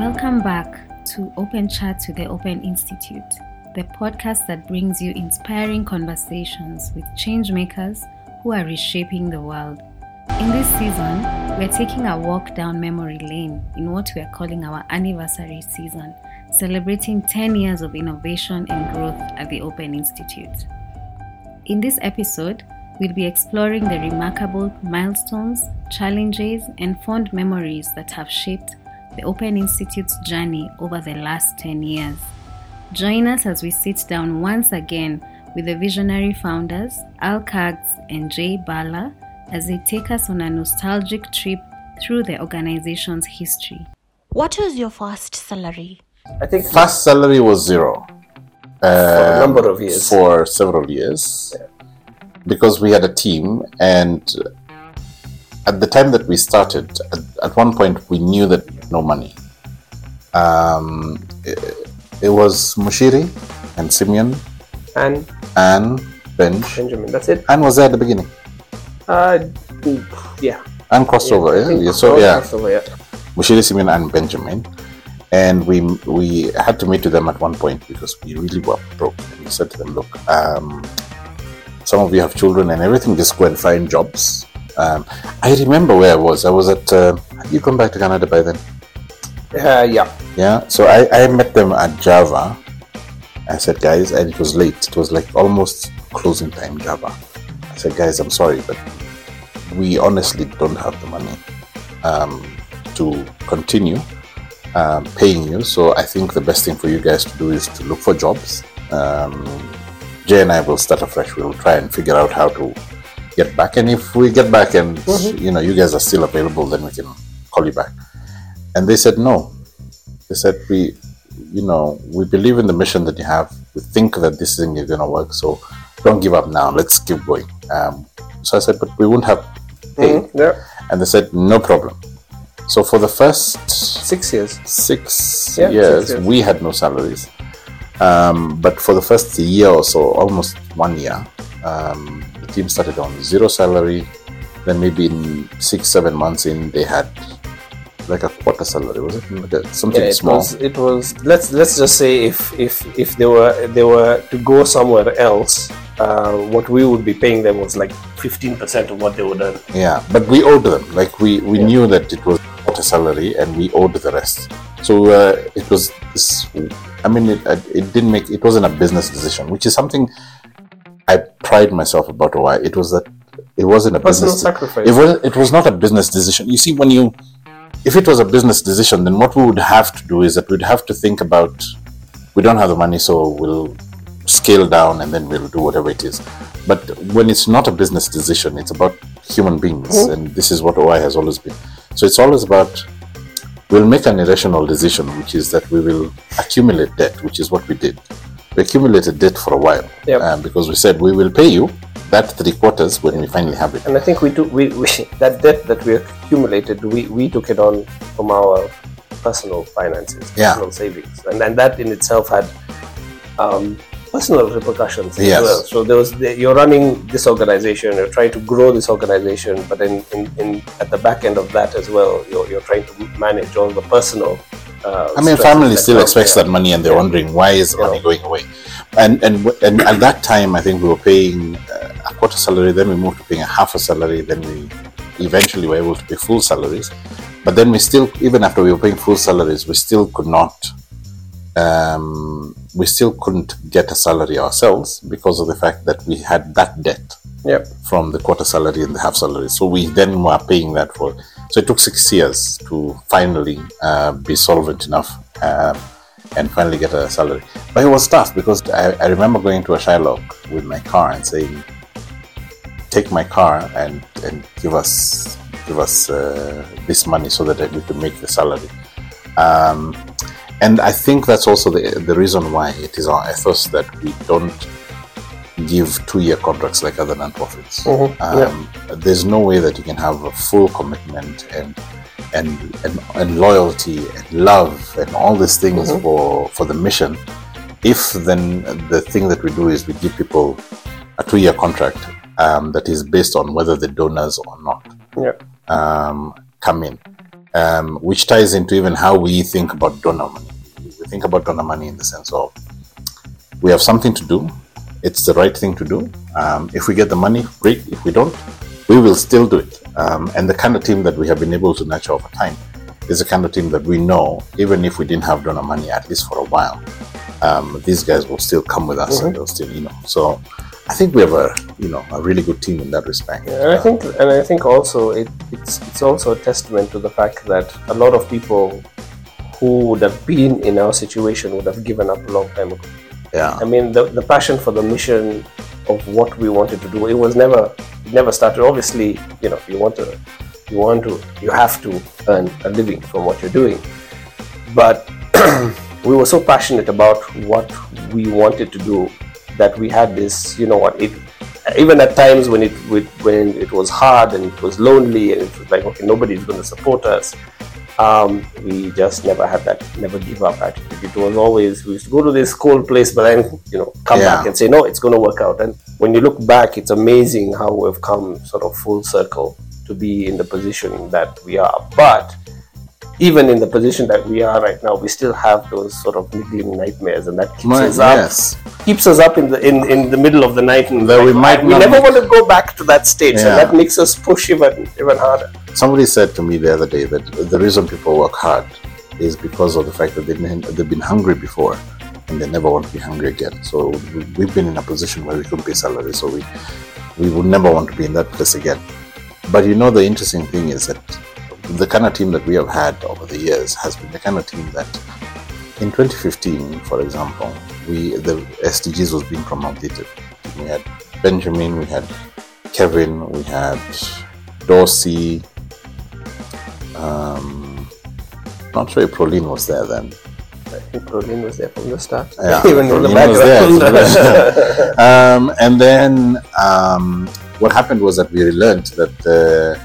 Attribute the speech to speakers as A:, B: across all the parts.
A: Welcome back to Open Chat to the Open Institute, the podcast that brings you inspiring conversations with change makers who are reshaping the world. In this season, we're taking a walk down memory lane in what we're calling our anniversary season, celebrating 10 years of innovation and growth at the Open Institute. In this episode, we'll be exploring the remarkable milestones, challenges, and fond memories that have shaped the Open Institute's journey over the last 10 years. Join us as we sit down once again with the visionary founders, Al Kags and Jay Bhalla, as they take us on a nostalgic trip through the organization's history.
B: What was your first salary?
C: I think
D: First salary was zero.
C: for a
D: um,
C: number of years.
D: For several years. Because we had a team, and at the time that we started, at, at one point we knew that we had no money. Um, it, it was Mushiri and Simeon
C: and
D: and Benj.
C: Benjamin. That's it.
D: And was there at the beginning.
C: Uh, yeah.
D: And crossover. Yeah, yeah, so, yeah.
C: crossover, yeah.
D: Mushiri, Simeon, and Benjamin. And we we had to meet to them at one point because we really were broke. And we said to them, look, um, some of you have children and everything, just go and find jobs. Um, I remember where I was. I was at, uh, had you come back to Canada by then?
C: Uh, yeah.
D: Yeah. So I, I met them at Java. I said, guys, and it was late. It was like almost closing time, Java. I said, guys, I'm sorry, but we honestly don't have the money um, to continue um, paying you. So I think the best thing for you guys to do is to look for jobs. Um, Jay and I will start afresh. We'll try and figure out how to get back. And if we get back and you know you guys are still available, then we can call you back. And they said no. They said we, you know, we believe in the mission that you have. We think that this thing is going to work. So don't give up now. Let's keep going. Um, so I said, but we won't have pay.
C: Mhm, yeah.
D: And they said, no problem. So for the first
C: Six years.
D: six,
C: Yeah, six
D: years,
C: years.
D: we had no salaries. Um, but for the first year or so, almost one year, um, the team started on zero salary. Then maybe in six, seven months in, they had a salary. Was it like a, something
C: Yeah, it
D: small?
C: was. It was. Let's let's just say if if if they were they were to go somewhere else, uh, what we would be paying them was like fifteen percent of what they would earn.
D: Yeah, but we owed them. Like we, we knew that it was quarter salary, and we owed the rest. So uh, it was this. I mean, it, it didn't make. It wasn't a business decision, which is something I pride myself about. Why it was that it wasn't a
C: Personal
D: business.
C: sacrifice.
D: It was. It was not a business decision. You see, when you, if it was a business decision, then what we would have to do is that we'd have to think about. We don't have the money, so we'll scale down and then we'll do whatever it is. But when it's not a business decision, it's about human beings, and this is what OI has always been. So it's always about we'll make an irrational decision, which is that we will accumulate debt, which is what we did. We accumulated debt for a while
C: Yep.
D: um, because we said we will pay you that three quarters when we finally have it.
C: And I think we took we, we that debt that we accumulated, we, we took it on from our personal finances,
D: Yeah.
C: personal savings, and and that in itself had um, personal repercussions
D: Yes.
C: as well. So there was the, you're running this organization, you're trying to grow this organization, but then in, in at the back end of that as well, you're, you're trying to manage all the personal. Uh,
D: I mean, family still
C: come
D: expects
C: there.
D: that money, and they're wondering why is the
C: Yeah.
D: money going away. And and and at that time, I think we were paying uh, quarter salary. Then we moved to paying a half a salary. Then we eventually were able to pay full salaries. But then we still, even after we were paying full salaries, we still could not. Um, we still couldn't get a salary ourselves because of the fact that we had that debt
C: Yep.
D: from the quarter salary and the half salary. So we then were paying that for. So it took six years to finally uh, be solvent enough um, and finally get a salary. But it was tough because I, I remember going to a Shylock with my car and saying, "Take my car and and give us give us uh, this money so that we could make the salary." Um, and I think that's also the the reason why it is our ethos that we don't give two-year contracts like other non-profits.
C: Mhm,
D: Um, There's no way that you can have a full commitment and and and, and loyalty and love and all these things for for the mission. If then the thing that we do is we give people a two-year contract um, that is based on whether the donors or not
C: Yeah.
D: um, come in. um, which ties into even how we think about donor money. We think about donor money in the sense of we have something to do, it's the right thing to do. Um, if we get the money, great. If we don't, we will still do it. Um, and the kind of team that we have been able to nurture over time is the kind of team that we know, even if we didn't have donor money, at least for a while, um, these guys will still come with us and they'll still, you know. So I think we have a, you know, a really good team in that respect.
C: Yeah, and I think, and I think also it, it's it's also a testament to the fact that a lot of people who would have been in our situation would have given up a long time ago.
D: Yeah.
C: I mean, the, the passion for the mission of what we wanted to do, it was never, it never started. Obviously, you know, you want to, you want to, you have to earn a living from what you're doing. But we were so passionate about what we wanted to do that we had this, you know what, it, even at times when it when it was hard and it was lonely and it was like okay nobody's going to support us um, we just never had that never give up attitude. It was always we used to go to this cold place, but then you know come
D: Yeah.
C: back and say no, it's going to work out. And when you look back, it's amazing how we've come sort of full circle to be in the position that we are. But even in the position that we are right now, we still have those sort of niggling nightmares, and that keeps us up.
D: yes.
C: Keeps us up in the in, in the middle of the night, and
D: we might
C: we never want to go back to that stage,
D: Yeah.
C: and that makes us push even even harder.
D: Somebody said to me the other day that the reason people work hard is because of the fact that they've been, they've been hungry before and they never want to be hungry again. So we- we've been in a position where we couldn't pay salary, so we we would never want to be in that place again. But you know, the interesting thing is that the kind of team that we have had over the years has been the kind of team that in 2015, for example, we the SDGs was being promulgated. We had Benjamin, we had Kevin, we had Dorsey. Um, not sure if Prolene was there then.
C: I think Prolin was there from the start,
D: Yeah,
C: even in the
D: Prolene was there.
C: background.
D: um, and then um, what happened was that we learned that the,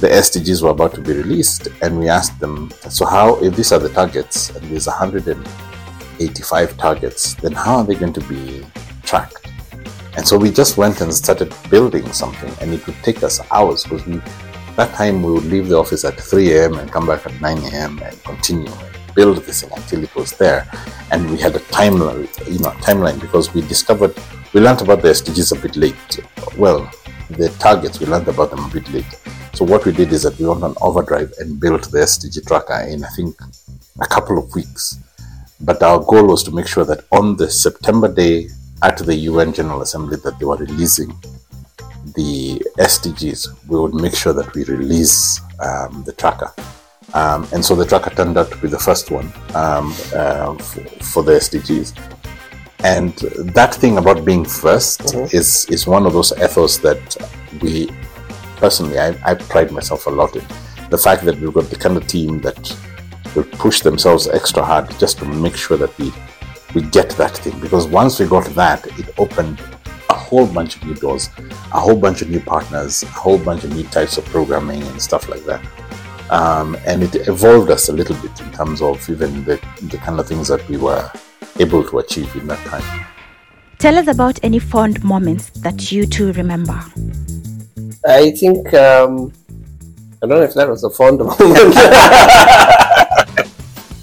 D: the SDGs were about to be released, and we asked them, so how, if these are the targets, and there's 185 targets, then how are they going to be tracked? And so we just went and started building something, and it would take us hours because we, that time we would leave the office at 3 a.m. and come back at 9 a.m. and continue and build this thing until it was there. And we had a timeline, you know, timeline because we discovered, we learned about the SDGs a bit late. Well, the targets, we learned about them a bit late. So what we did is that we went on overdrive and built the SDG tracker in, I think, a couple of weeks. But our goal was to make sure that on the September day at the UN General Assembly that they were releasing the SDGs, we would make sure that we release um, the tracker. Um, and so the tracker turned out to be the first one um, uh, for, for the SDGs. And that thing about being 1st is is one of those ethos that we personally I, I pride myself a lot in. The fact that we've got the kind of team that will push themselves extra hard just to make sure that we we get that thing. Because once we got that, it opened a whole bunch of new doors, a whole bunch of new partners, a whole bunch of new types of programming and stuff like that. Um, and it evolved us a little bit in terms of even the, the kind of things that we were able to achieve in that time.
B: Tell us about any fond moments that you two remember.
C: I think um, I don't know if that was a fond moment.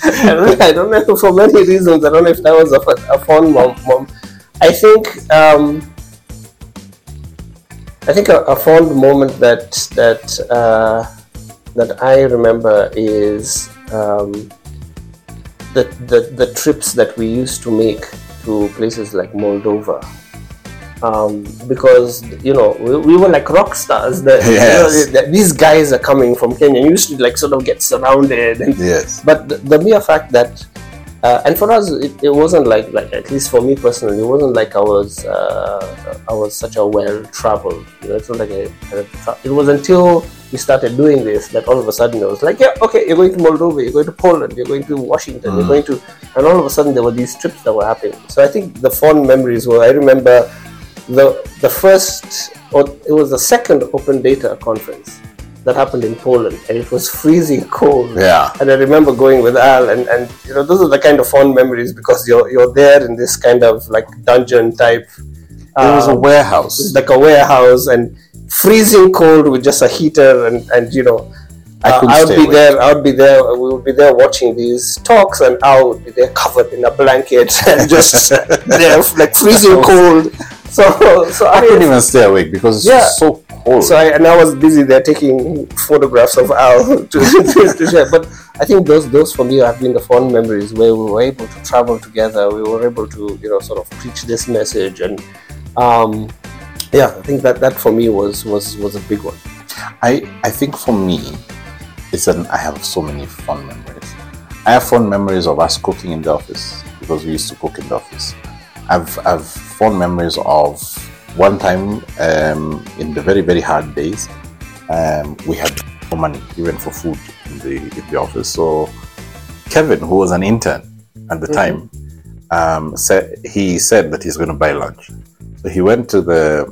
C: I, don't, know for many reasons. I don't know if that was a, a fond mom. mom. I think um, I think a, a fond moment that that uh, that I remember is um, the, the the trips that we used to make to places like Moldova um, because you know we, we were like rock stars. That you know, that these guys are coming from Kenya. You used to like sort of get surrounded, and
D: Yes.
C: but the, the mere fact that, uh, and for us, it, it wasn't like like at least for me personally, it wasn't like I was uh, I was such a well traveled. You know, it's not like had a tra- it was until we started doing this that all of a sudden it was like, yeah, okay, you're going to Moldova, you're going to Poland, you're going to Washington, you're going to, and all of a sudden there were these trips that were happening. So I think the fond memories were I remember the the first or it was the second open data conference that happened in Poland and it was freezing cold.
D: Yeah.
C: And I remember going with Al and, and you know those are the kind of fond memories because you're you're there in this kind of like dungeon type
D: It was a
C: um,
D: warehouse.
C: it's like a warehouse and freezing cold with just a heater and, and you know
D: I
C: uh, I would be
D: awake.
C: there. I would be there. We would be there watching these talks, and I would be there covered in a blanket and just there like freezing cold. So, so
D: I
C: I
D: couldn't even stay awake because it's
C: Yeah.
D: so cold.
C: so I, and I was busy there taking photographs of Al to, to, to share. But I think those those for me have been the fond memories where we were able to travel together. We were able to you know sort of preach this message, and um, yeah, I think that that for me was was was a big one.
D: I I think for me, it's an I have so many fond memories. I have fond memories of us cooking in the office because we used to cook in the office. I've I've fond memories of one time um, in the very very hard days, um, we had no money even for food in the in the office. So Kevin, who was an intern at the time, um, said he said that he's going to buy lunch. So he went to the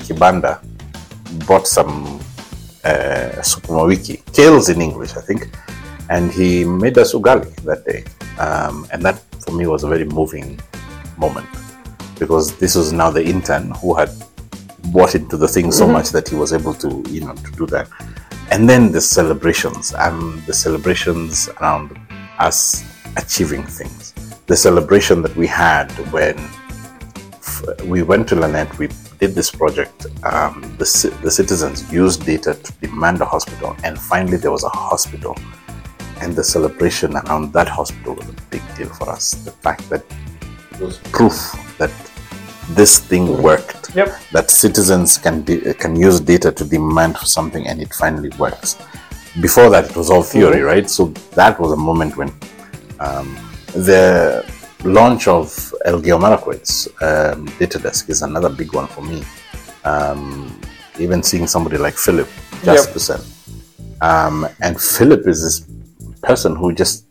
D: kibanda, bought some uh, sukuma wiki, kales in English, I think, and he made us ugali that day. Um, and that for me was a very moving moment because this was now the intern who had bought into the thing so much that he was able to, you know, to do that. And then the celebrations, um, the celebrations around us achieving things. The celebration that we had when f- we went to Lanette, we did this project. Um, the, ci- the citizens used data to demand a hospital, and finally there was a hospital. And the celebration around that hospital was a big deal for us. The fact that was proof that this thing worked.
C: Yep.
D: That citizens can de- can use data to demand for something, and it finally works. Before that, it was all theory, right? So that was a moment when um, the launch of Elgeyo Marakwet's um, data desk is another big one for me. Um, even seeing somebody like Philip Jasperson. Um, and Philip is this person who just,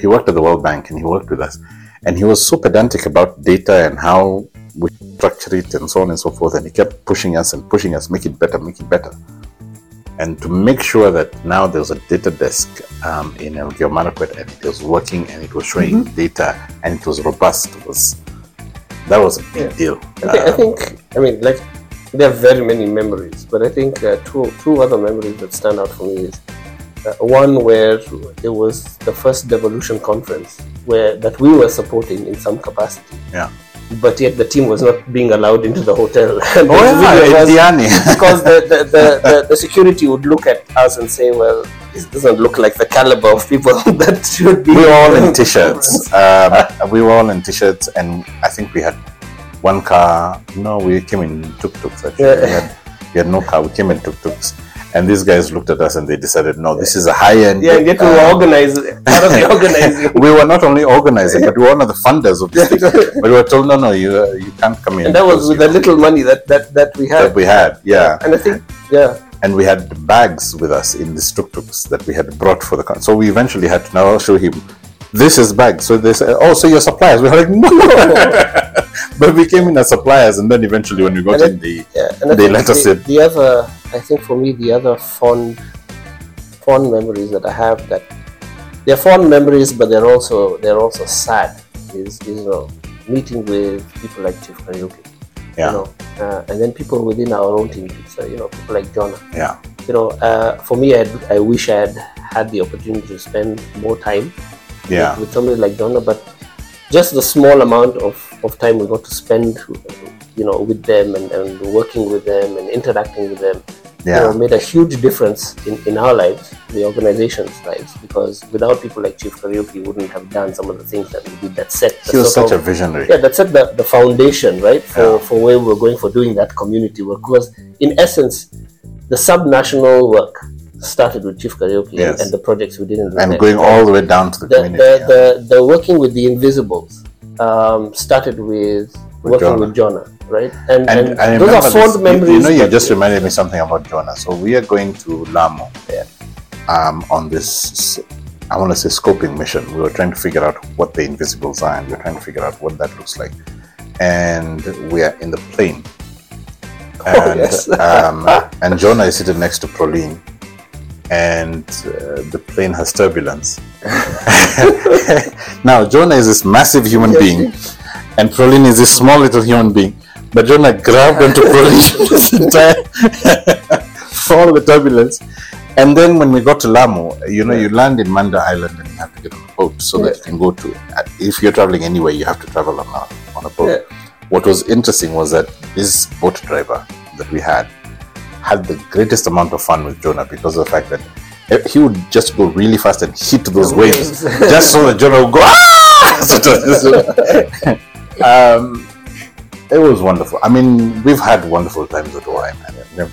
D: he worked at the World Bank and he worked with us. And he was so pedantic about data and how we structure it and so on and so forth. And he kept pushing us and pushing us, make it better, make it better and to make sure that now there's a data desk um, in Elgeyo Marakwet and it was working and it was showing data and it was robust was that was a big deal.
C: I think, I
D: Um,
C: think, I mean, like, there are very many memories, but I think uh, two, two other memories that stand out for me is one where it was the first devolution conference where that we were supporting in some capacity,
D: yeah.
C: but yet the team was not being allowed into the hotel.
D: Oh yeah, Diani.
C: because the, the, the, the, the security would look at us and say, well, this doesn't look like the caliber of people that should be.
D: we were all in t-shirts. Um, we were all in t-shirts, and I think we had one car. No, we came in tuk-tuks. Actually,
C: Yeah.
D: we, had, we had no car. We came in tuk-tuks, and these guys looked at us and they decided, no, this is a high-end.
C: Yeah, and yet we were organized, part of the organizing.
D: we were not only organizing, but we were one of the funders of this. But we were told, no, no, you uh, you can't come in.
C: and that was with the little money that that that we had.
D: that we had, yeah.
C: And I think, yeah,
D: And we had bags with us in these tuk-tuks that we had brought for the con- so we eventually had to now show him this is bags. So they said, oh, so you're suppliers. We were like, no. but we came in as suppliers, and then eventually when we got
C: And
D: in the
C: yeah. And
D: They let us in.
C: The other, I think for me, the other fond, fond memories that I have that they're fond memories, but they're also they're also sad. Is, is you know meeting with people like Chief Kariuki.
D: yeah,
C: You know, uh, and then people within our own team. So, you know, people like Jonah.
D: yeah,
C: you know, uh, for me, I'd, I wish I had had the opportunity to spend more time
D: yeah,
C: with, with somebody like Donna, but just the small amount of, of time we got to spend, you know, with them and, and working with them and interacting with them, you know,
D: yeah,
C: made a huge difference in, in our lives, the organization's lives, because without people like Chief Kariuki, we wouldn't have done some of the things that we did that set the
D: He was such a visionary.
C: yeah, that set the, the foundation, right, for,
D: Yeah.
C: for where we're going for doing that community work. Because in essence, the subnational work started with Chief Kariuki and-
D: Yes.
C: and, the projects we did in
D: And going all the way down to the,
C: the,
D: community.
C: the,
D: yeah.
C: the, the working with the Invisibles um, started With working
D: Jonah.
C: with Jonah, right? And,
D: and,
C: and, those are fond
D: this- you-
C: memories.
D: You, know, you just reminded me something about Jonah. So we are going to Lamu
C: Yeah.
D: um, on this, I want to say, scoping mission. We were trying to figure out what the invisibles are, and we are trying to figure out what that looks like. And we are in the plane.
C: Oh,
D: And,
C: yes.
D: um, and Jonah is sitting next to Proline. And uh, the plane has turbulence. now, Jonah is this massive human
C: Yes,
D: being, and Proline is a small little human being. But Jonah grabbed onto Proline this entire for all the turbulence, And then when we got to Lamu, you know, you land in Manda Island and you have to get on a boat so that you can go to. If you're traveling anywhere, you have to travel on a on a boat.
C: Yeah.
D: What was interesting was that this boat driver that we had had the greatest amount of fun with Jonah because of the fact that eh, he would just go really fast and hit those waves just so that Jonah would go. Ah! um, it was wonderful. I mean, we've had wonderful times at OI, man.